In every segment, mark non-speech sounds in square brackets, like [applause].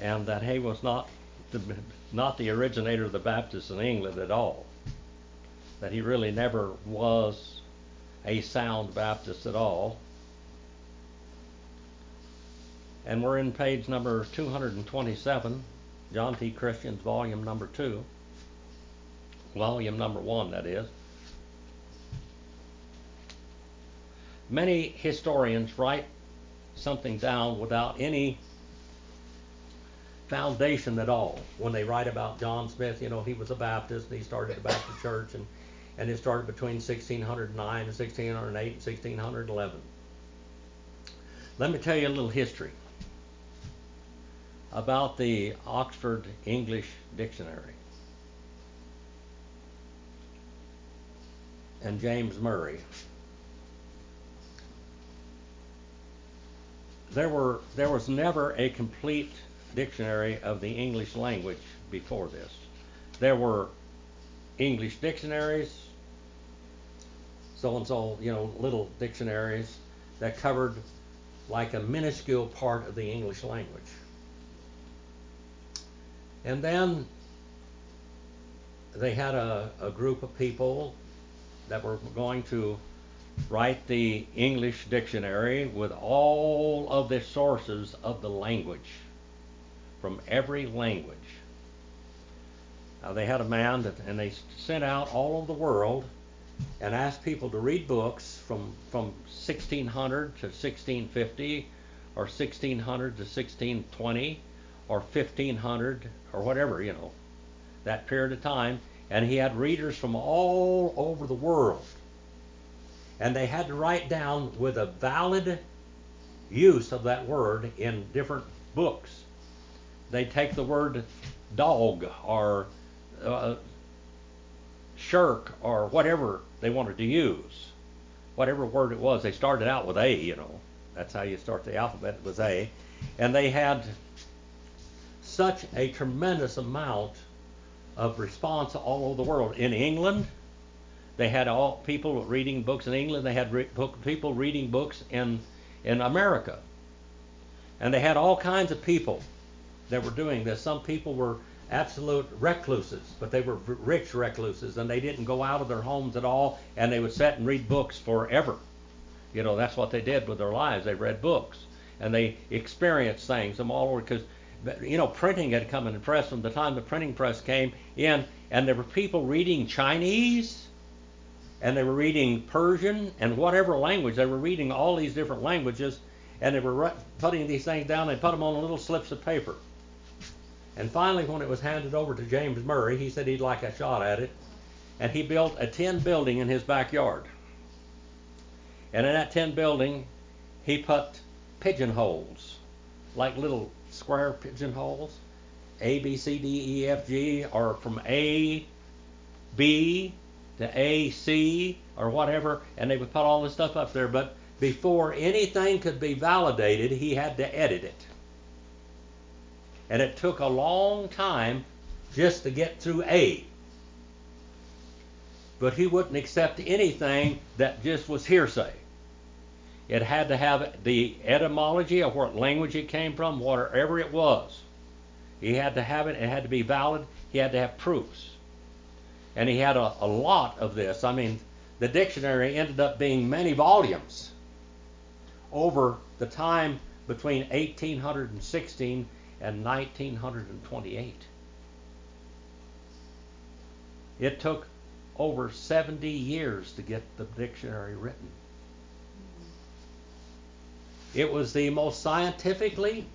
and that he was not the, not the originator of the Baptists in England at all. That he really never was a sound Baptist at all. And we're in page number 227, John T. Christian's volume number two, volume number one, that is. Many historians write something down without any foundation at all when they write about John Smith. You know, he was a Baptist and he started the Baptist church and, and it started between 1609 and 1608 and 1611. Let me tell you a little history about the Oxford English Dictionary and James Murray. There were there was never a complete dictionary of the English language before this. There were English dictionaries, so and so, you know, little dictionaries that covered like a minuscule part of the English language. And then they had a, a group of people that were going to write the English dictionary with all of the sources of the language from every language. Now they had a man that, and they sent out all over the world and asked people to read books from from 1600 to 1650 or 1600 to 1620 or 1500 or whatever, you know, that period of time. And he had readers from all over the world. And they had to write down with a valid use of that word in different books they take the word dog or uh, shirk or whatever they wanted to use, whatever word it was. They started out with A, you know. That's how you start the alphabet was A. And they had such a tremendous amount of response all over the world. In England, they had all people reading books in England. They had re- people reading books in in America, and they had all kinds of people that were doing this. Some people were absolute recluses, but they were rich recluses, and they didn't go out of their homes at all, and they would sit and read books forever. You know, that's what they did with their lives. They read books, and they experienced things from all over because. You know, printing had come in the press from the time the printing press came in, and there were people reading Chinese, and they were reading Persian, and whatever language. They were reading all these different languages, and they were putting these things down. They put them on little slips of paper and finally, when it was handed over to James Murray, he said he'd like a shot at it. And he built a tin building in his backyard. And in that tin building, he put pigeonholes, like little square pigeonholes, A, B, C, D, E, F, G, or from A, B to A, C, or whatever, and they would put all this stuff up there. But before anything could be validated, he had to edit it. And it took a long time just to get through A. But he wouldn't accept anything that just was hearsay. It had to have the etymology of what language it came from, whatever it was. He had to have it, it had to be valid, he had to have proofs. And he had a, a lot of this. I mean, the dictionary ended up being many volumes over the time between 1816 and 1928. It took over 70 years to get the dictionary written. It was the most scientifically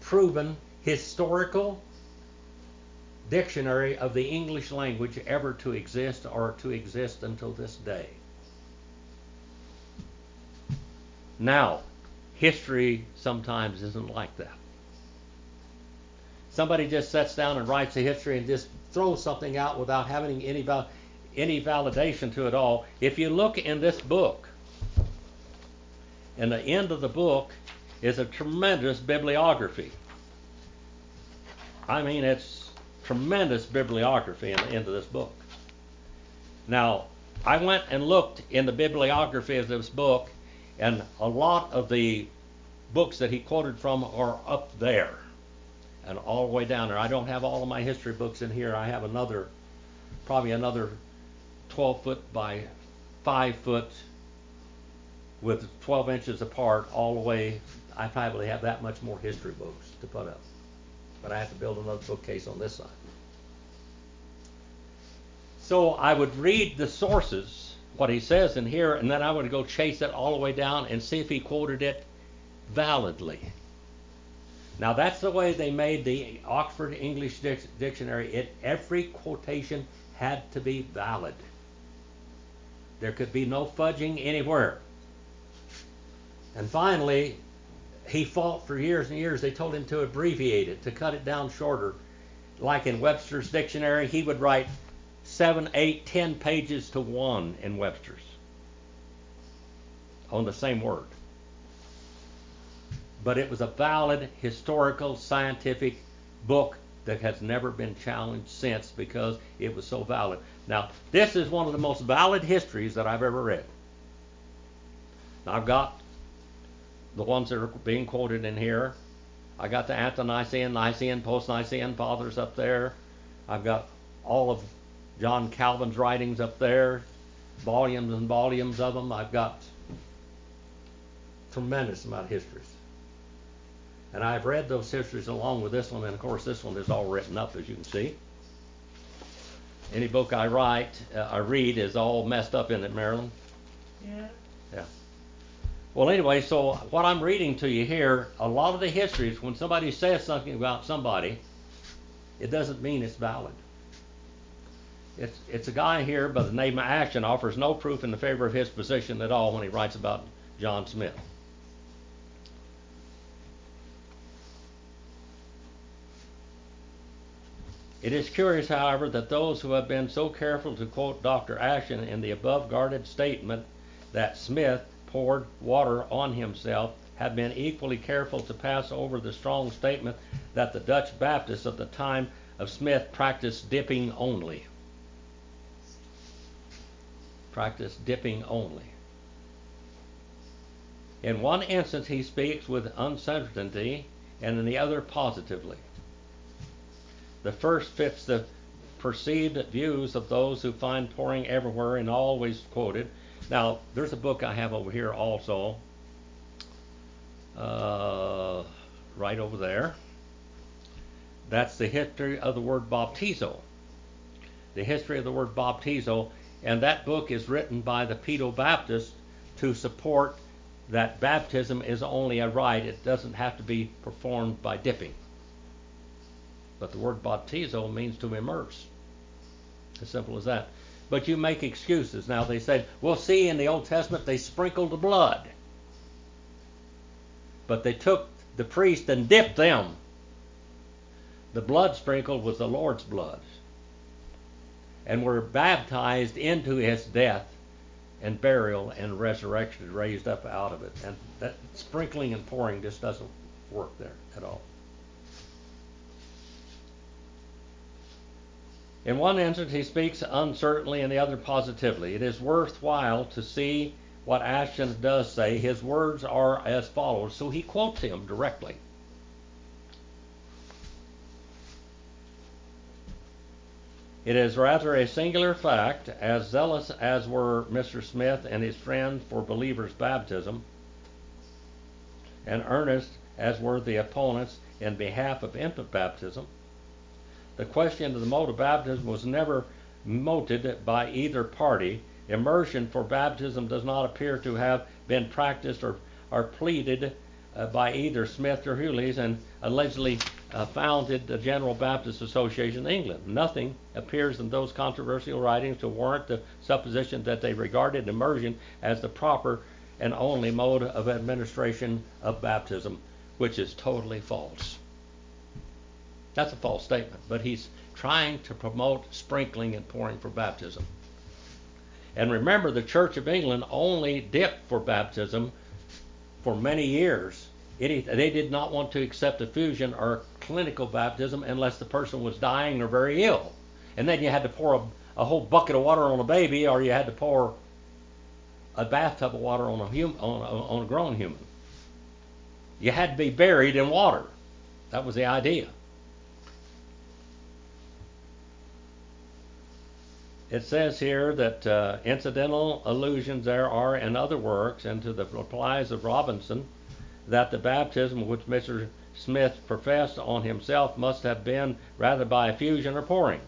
proven historical dictionary of the English language ever to exist or to exist until this day. Now, history sometimes isn't like that. Somebody just sits down and writes a history and just throws something out without having any any validation to it all. If you look in this book, in the end of the book is a tremendous bibliography. I mean, it's tremendous bibliography in the end of this book. Now, I went and looked in the bibliography of this book, and a lot of the books that he quoted from are up there. And all the way down there. I don't have all of my history books in here. I have another, probably another 12 foot by 5 foot with 12 inches apart all the way. I probably have that much more history books to put up. But I have to build another bookcase on this side. So I would read the sources, what he says in here, and then I would go chase it all the way down and see if he quoted it validly. Now that's the way they made the Oxford English Dictionary. It every quotation had to be valid. There could be no fudging anywhere. And finally, he fought for years and years. They told him to abbreviate it, to cut it down shorter. Like in Webster's dictionary, he would write seven, eight, ten pages to one in Webster's on the same word. But it was a valid historical scientific book that has never been challenged since because it was so valid. Now, this is one of the most valid histories that I've ever read. Now, I've got the ones that are being quoted in here. I got the Ante-Nicene, Nicene, Post-Nicene fathers up there. I've got all of John Calvin's writings up there, volumes and volumes of them. I've got tremendous amount of histories. And I've read those histories along with this one, and of course this one is all written up, as you can see. Any book I write, uh, I read, is all messed up in it, Marilyn. Yeah. Yeah. Well, anyway, so what I'm reading to you here, a lot of the histories, when somebody says something about somebody, it doesn't mean it's valid. It's, it's a guy here by the name of Ashton offers no proof in the favor of his position at all when he writes about John Smith. It is curious, however, that those who have been so careful to quote Dr. Ashton in the above guarded statement that Smith poured water on himself have been equally careful to pass over the strong statement that the Dutch Baptists of the time of Smith practiced dipping only practice dipping only. In one instance, he speaks with uncertainty, and in the other, positively. The first fits the perceived views of those who find pouring everywhere and always quoted. Now, there's a book I have over here also, uh, right over there. That's the history of the word baptizo. The history of the word baptizo and that book is written by the Pedo Baptists to support that baptism is only a rite. It doesn't have to be performed by dipping. But the word baptizo means to immerse. As simple as that. But you make excuses. Now they said, we'll see in the Old Testament they sprinkled the blood. But they took the priest and dipped them. The blood sprinkled was the Lord's blood and were baptized into his death and burial and resurrection, raised up out of it. And that sprinkling and pouring just doesn't work there at all. In one instance, he speaks uncertainly, in the other positively. It is worthwhile to see what Ashton does say. His words are as follows. So he quotes him directly. It is rather a singular fact, as zealous as were Mr. Smith and his friends for believers' baptism, and earnest as were the opponents in behalf of infant baptism. The question of the mode of baptism was never mooted by either party. Immersion for baptism does not appear to have been practiced or, or pleaded uh, by either Smith or Helwys, and allegedly uh, founded the General Baptist Association in England. Nothing appears in those controversial writings to warrant the supposition that they regarded immersion as the proper and only mode of administration of baptism, which is totally false. That's a false statement, but he's trying to promote sprinkling and pouring for baptism. And remember, the Church of England only dipped for baptism for many years. They did not want to accept effusion or clinical baptism unless the person was dying or very ill. And then you had to pour a, a whole bucket of water on a baby, or you had to pour a bathtub of water on a, hum, on, a, on a grown human. You had to be buried in water. That was the idea. It says here that uh, incidental allusions there are in other works and to the replies of Robinson that the baptism which Mr. Smith professed on himself must have been rather by effusion or pouring.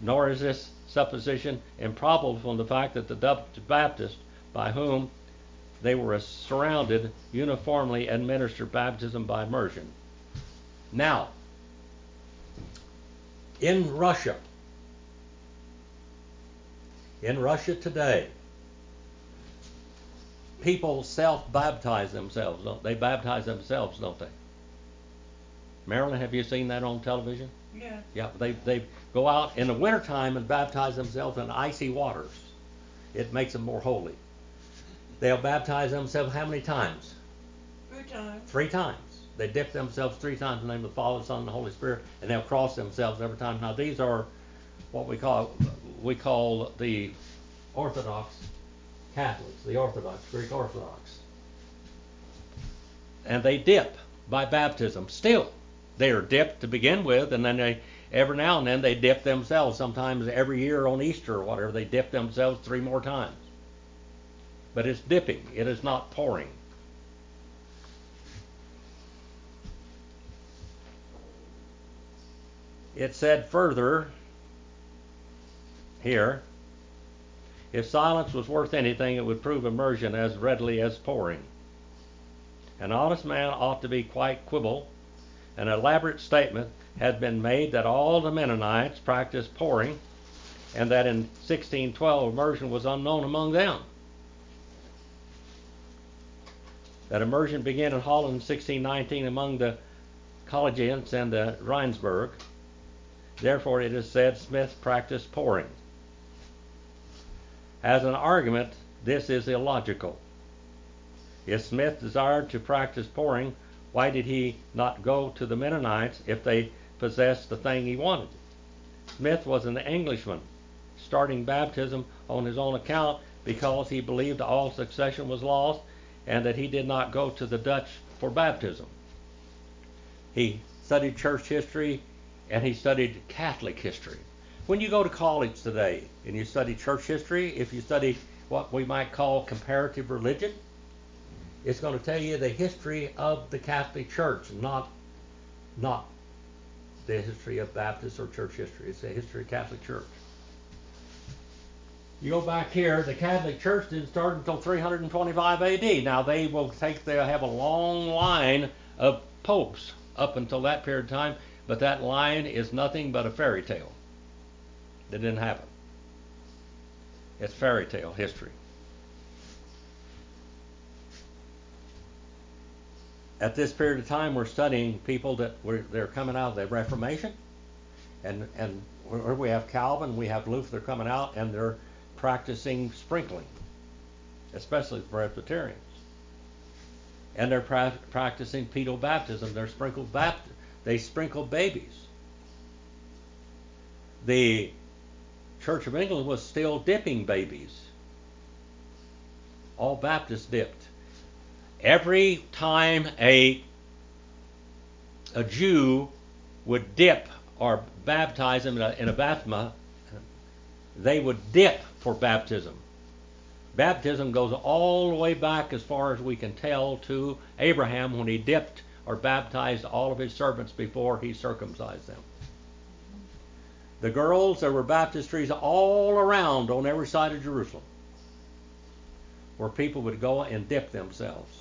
Nor is this supposition improbable from the fact that the Baptists by whom they were surrounded uniformly administered baptism by immersion. Now, in Russia, in Russia today, people self-baptize themselves, don't they? Baptize themselves, don't they? Marilyn, have you seen that on television? Yeah. Yeah, they they go out in the wintertime and baptize themselves in icy waters. It makes them more holy. They'll baptize themselves how many times? Three times. Three times. They dip themselves three times in the name of the Father, Son, and the Holy Spirit, and they'll cross themselves every time. Now these are what we call we call the Orthodox Catholics, the Orthodox, Greek Orthodox. And they dip by baptism. Still, they are dipped to begin with, and then they every now and then they dip themselves. Sometimes every year on Easter or whatever, they dip themselves three more times. But it's dipping, it is not pouring. It said further here if silence was worth anything, it would prove immersion as readily as pouring. An honest man ought to be quite quibble. An elaborate statement had been made that all the Mennonites practiced pouring, and that in 1612 immersion was unknown among them. That immersion began in Holland in 1619 among the Collegiants and the Rheinsberg. Therefore, it is said Smith practiced pouring. As an argument, this is illogical. If Smith desired to practice pouring, why did he not go to the Mennonites if they possessed the thing he wanted? Smith was an Englishman, starting baptism on his own account because he believed all succession was lost and that he did not go to the Dutch for baptism. He studied church history and he studied Catholic history. When you go to college today and you study church history, if you study what we might call comparative religion, it's going to tell you the history of the Catholic Church, not not the history of Baptist or church history. It's the history of Catholic Church. You go back here, the Catholic Church didn't start until 325 AD. Now they will take, they'll have a long line of popes up until that period of time, but that line is nothing but a fairy tale. It didn't happen. It's fairy tale history. At this period of time, we're studying people that were they're coming out of the Reformation, and and where we have Calvin, we have Luther coming out, and they're practicing sprinkling, especially Presbyterians, and they're pra- practicing pedo baptism. They're sprinkled bapt- They sprinkle babies. The Church of England was still dipping babies. All Baptists dipped. Every time a a Jew would dip or baptize him in a, in a baptisma, they would dip for baptism. Baptism goes all the way back as far as we can tell to Abraham when he dipped or baptized all of his servants before he circumcised them the girls, there were baptistries all around on every side of Jerusalem where people would go and dip themselves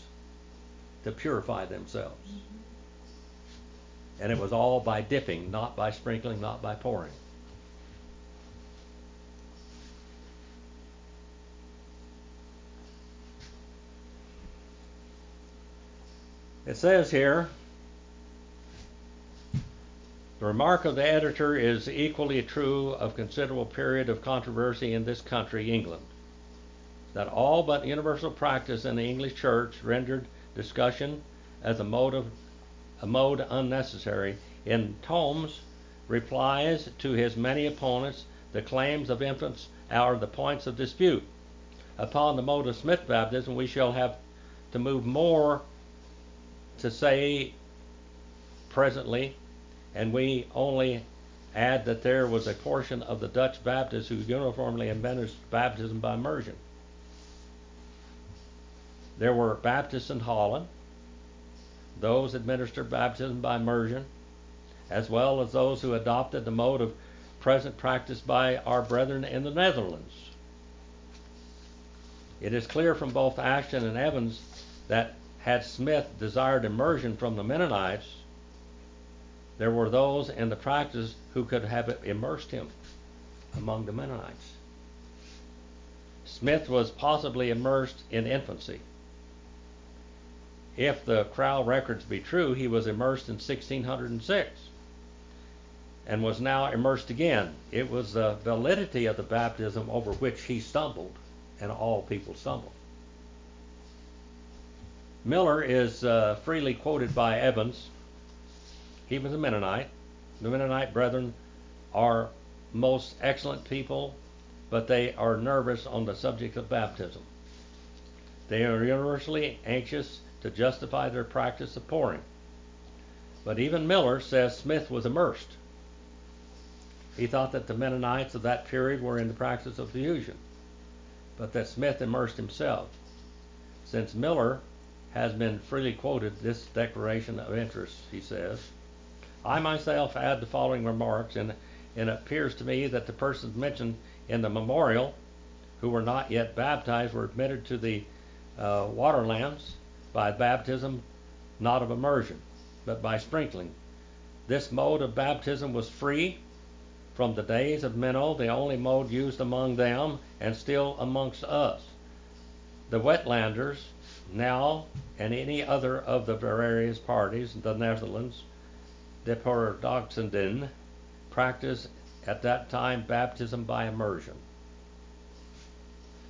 to purify themselves. And it was all by dipping, not by sprinkling, not by pouring. It says here, the remark of the editor is equally true of considerable period of controversy in this country, England, that all but universal practice in the English Church rendered discussion as a mode of a mode unnecessary. In Tombes replies to his many opponents, the claims of infants are the points of dispute. Upon the mode of Smith baptism, we shall have to move more to say presently and we only add that there was a portion of the Dutch Baptists who uniformly administered baptism by immersion. There were Baptists in Holland, those administered baptism by immersion, as well as those who adopted the mode of present practice by our brethren in the Netherlands. It is clear from both Ashton and Evans that had Smith desired immersion from the Mennonites, there were those in the practice who could have immersed him among the Mennonites. Smith was possibly immersed in infancy. If the Crowell records be true, he was immersed in 1606 and was now immersed again. It was the validity of the baptism over which he stumbled, and all people stumbled. Miller is uh, freely quoted by Evans. He was a Mennonite. The Mennonite brethren are most excellent people, but they are nervous on the subject of baptism. They are universally anxious to justify their practice of pouring. But even Miller says Smith was immersed. He thought that the Mennonites of that period were in the practice of fusion, but that Smith immersed himself. Since Miller has been freely quoted this declaration of interest, he says. I myself add the following remarks, and, and it appears to me that the persons mentioned in the memorial who were not yet baptized were admitted to the uh, waterlands by baptism, not of immersion, but by sprinkling. This mode of baptism was free from the days of Menno, the only mode used among them and still amongst us. The wetlanders now and any other of the various parties, the Netherlands, the Paradoxenden, practiced at that time baptism by immersion.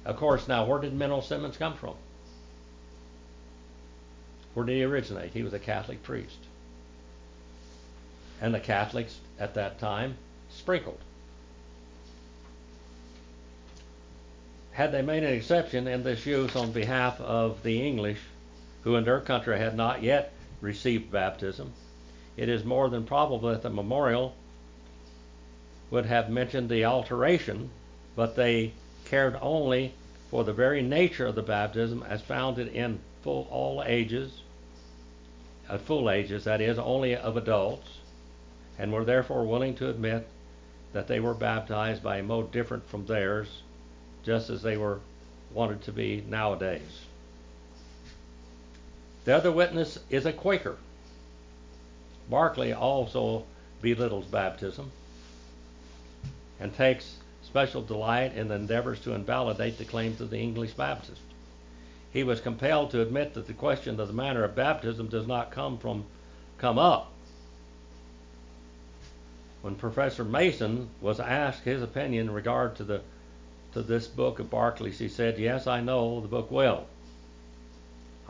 Of course, now where did Menno Simons come from? Where did he originate? He was a Catholic priest. And the Catholics at that time sprinkled. had they made an exception in this use on behalf of the English, who in their country had not yet received baptism, it is more than probable that the memorial would have mentioned the alteration, but they cared only for the very nature of the baptism as founded in full all ages, at full ages, that is, only of adults, and were therefore willing to admit that they were baptized by a mode different from theirs just as they were wanted to be nowadays. The other witness is a Quaker. Barclay also belittles baptism and takes special delight in endeavors to invalidate the claims of the English Baptists. He was compelled to admit that the question of the manner of baptism does not come from come up. When Professor Masson was asked his opinion in regard to the to this book of Barclay's, he said, Yes, I know the book well.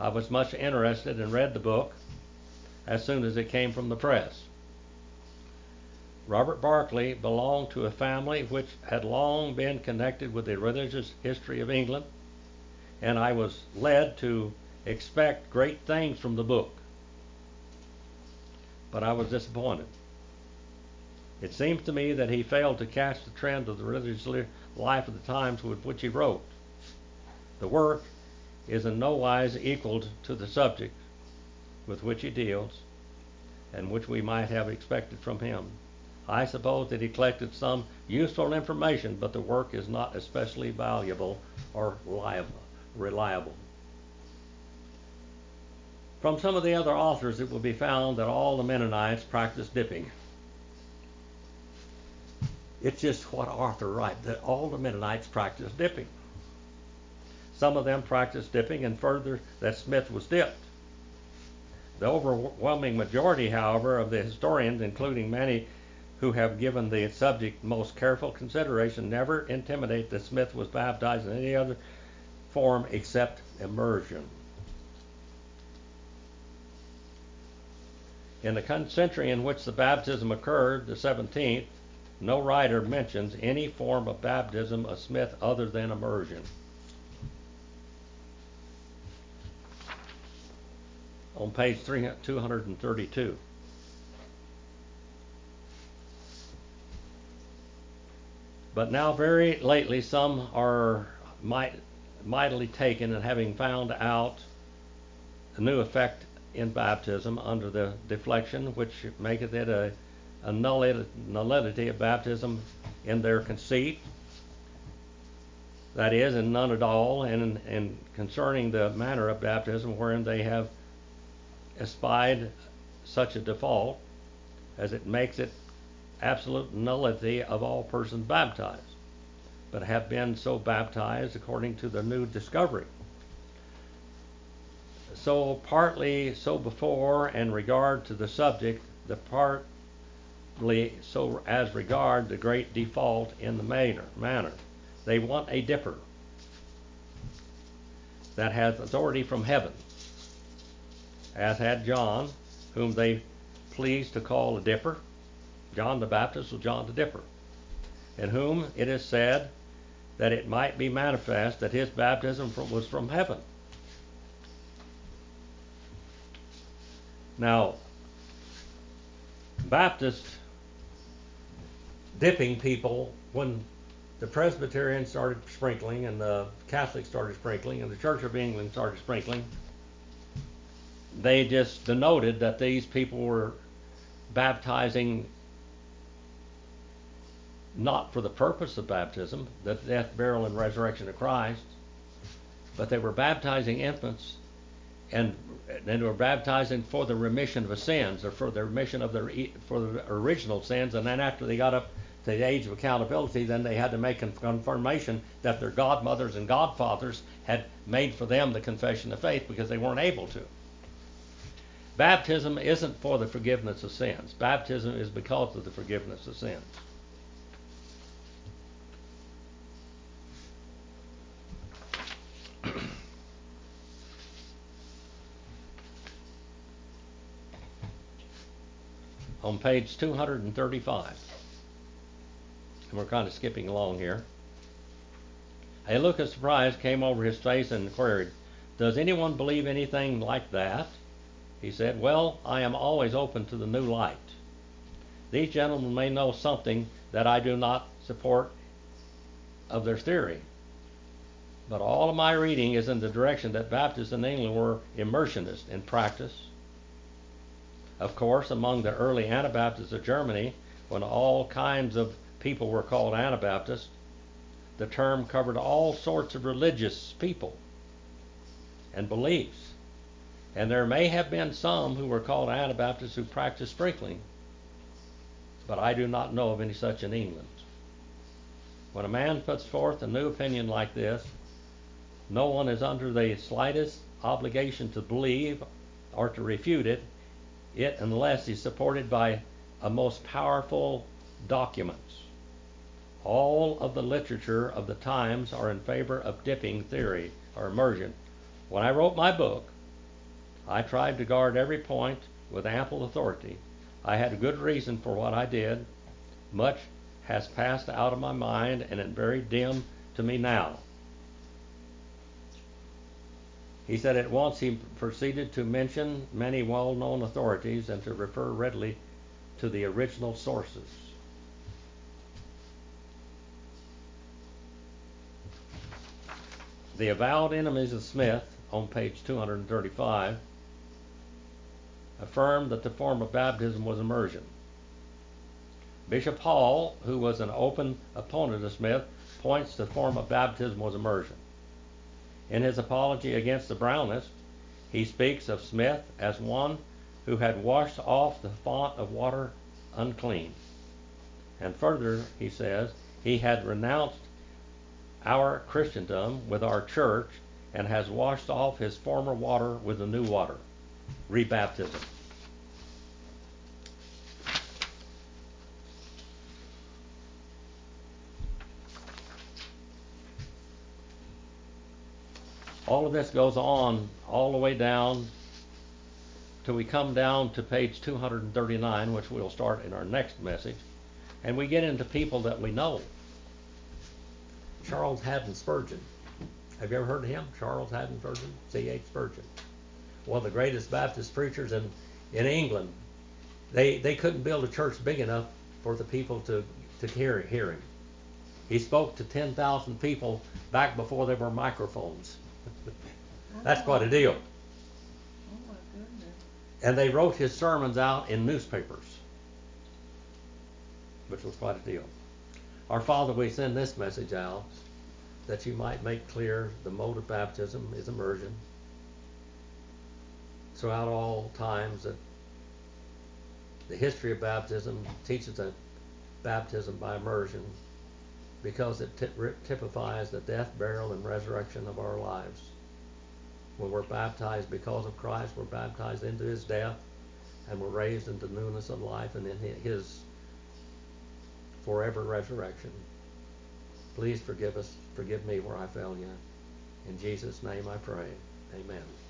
I was much interested and read the book as soon as it came from the press. Robert Barclay belonged to a family which had long been connected with the religious history of England, and I was led to expect great things from the book. But I was disappointed. It seems to me that he failed to catch the trend of the religious life of the times with which he wrote. The work is in no wise equal to the subject with which he deals and which we might have expected from him. I suppose that he collected some useful information, but the work is not especially valuable or reliable. From some of the other authors, it will be found that all the Mennonites practiced dipping. It's just what Arthur writes that all the Mennonites practiced dipping. Some of them practiced dipping, and further, that Smith was dipped. The overwhelming majority, however, of the historians, including many who have given the subject most careful consideration, never intimate that Smith was baptized in any other form except immersion. In the century in which the baptism occurred, the 17th, no writer mentions any form of baptism of Smith other than immersion. On page 232. But now, very lately, some are might, mightily taken and having found out a new effect in baptism under the deflection, which maketh it a, a nullity, of baptism in their conceit. That is, in none at all, and, and concerning the manner of baptism wherein they have espied such a default as it makes it absolute nullity of all persons baptized, but have been so baptized according to the new discovery. So, partly so before and regard to the subject, the partly so as regard the great default in the manner. manner. They want a dipper that has authority from heaven, as had John, whom they pleased to call a dipper, John the Baptist was John the Dipper, in whom it is said that it might be manifest that his baptism was from heaven. Now, Baptist dipping people, when the Presbyterians started sprinkling and the Catholics started sprinkling and the Church of England started sprinkling, they just denoted that these people were baptizing not for the purpose of baptism, the death, burial, and resurrection of Christ, but they were baptizing infants and then they were baptizing for the remission of sins or for the remission of their for the original sins and then after they got up to the age of accountability then they had to make confirmation that their godmothers and godfathers had made for them the confession of faith because they weren't able to baptism isn't for the forgiveness of sins baptism is because of the forgiveness of sins [clears throat] on page 235. And we're kind of skipping along here. A look of surprise came over his face and queried, Does anyone believe anything like that? He said, Well, I am always open to the new light. These gentlemen may know something that I do not support of their theory. But all of my reading is in the direction that Baptists in England were immersionists in practice of course, among the early Anabaptists of Germany, when all kinds of people were called Anabaptists, the term covered all sorts of religious people and beliefs. And there may have been some who were called Anabaptists who practiced sprinkling, but I do not know of any such in England. When a man puts forth a new opinion like this, no one is under the slightest obligation to believe or to refute it it unless he's supported by a most powerful documents. All of the literature of the times are in favor of dipping theory or immersion. When I wrote my book, I tried to guard every point with ample authority. I had a good reason for what I did. Much has passed out of my mind and is very dim to me now. He said at once he proceeded to mention many well known authorities and to refer readily to the original sources. The avowed enemies of Smith, on page 235, affirmed that the form of baptism was immersion. Bishop Hall, who was an open opponent of Smith, points to the form of baptism was immersion. In his apology against the Brownists, he speaks of Smith as one who had washed off the font of water unclean. And further, he says, he had renounced our Christendom with our church and has washed off his former water with the new water, rebaptism. all of this goes on all the way down till we come down to page 239, which we'll start in our next message, and we get into people that we know. Charles Haddon Spurgeon. Have you ever heard of him? Charles Haddon Spurgeon? C.H. Spurgeon. One of the greatest Baptist preachers in, in England. They, they couldn't build a church big enough for the people to, to hear, hear him. He spoke to 10,000 people back before there were microphones. [laughs] That's quite a deal. Oh my goodness. And they wrote his sermons out in newspapers, which was quite a deal. Our Father, we send this message out that you might make clear the mode of baptism is immersion. Throughout all times, that the history of baptism teaches that baptism by immersion because it typifies the death, burial, and resurrection of our lives. When we're baptized because of Christ, we're baptized into his death and we're raised into newness of life and in his forever resurrection. Please forgive us, forgive me where I failed you. In Jesus' name I pray. Amen.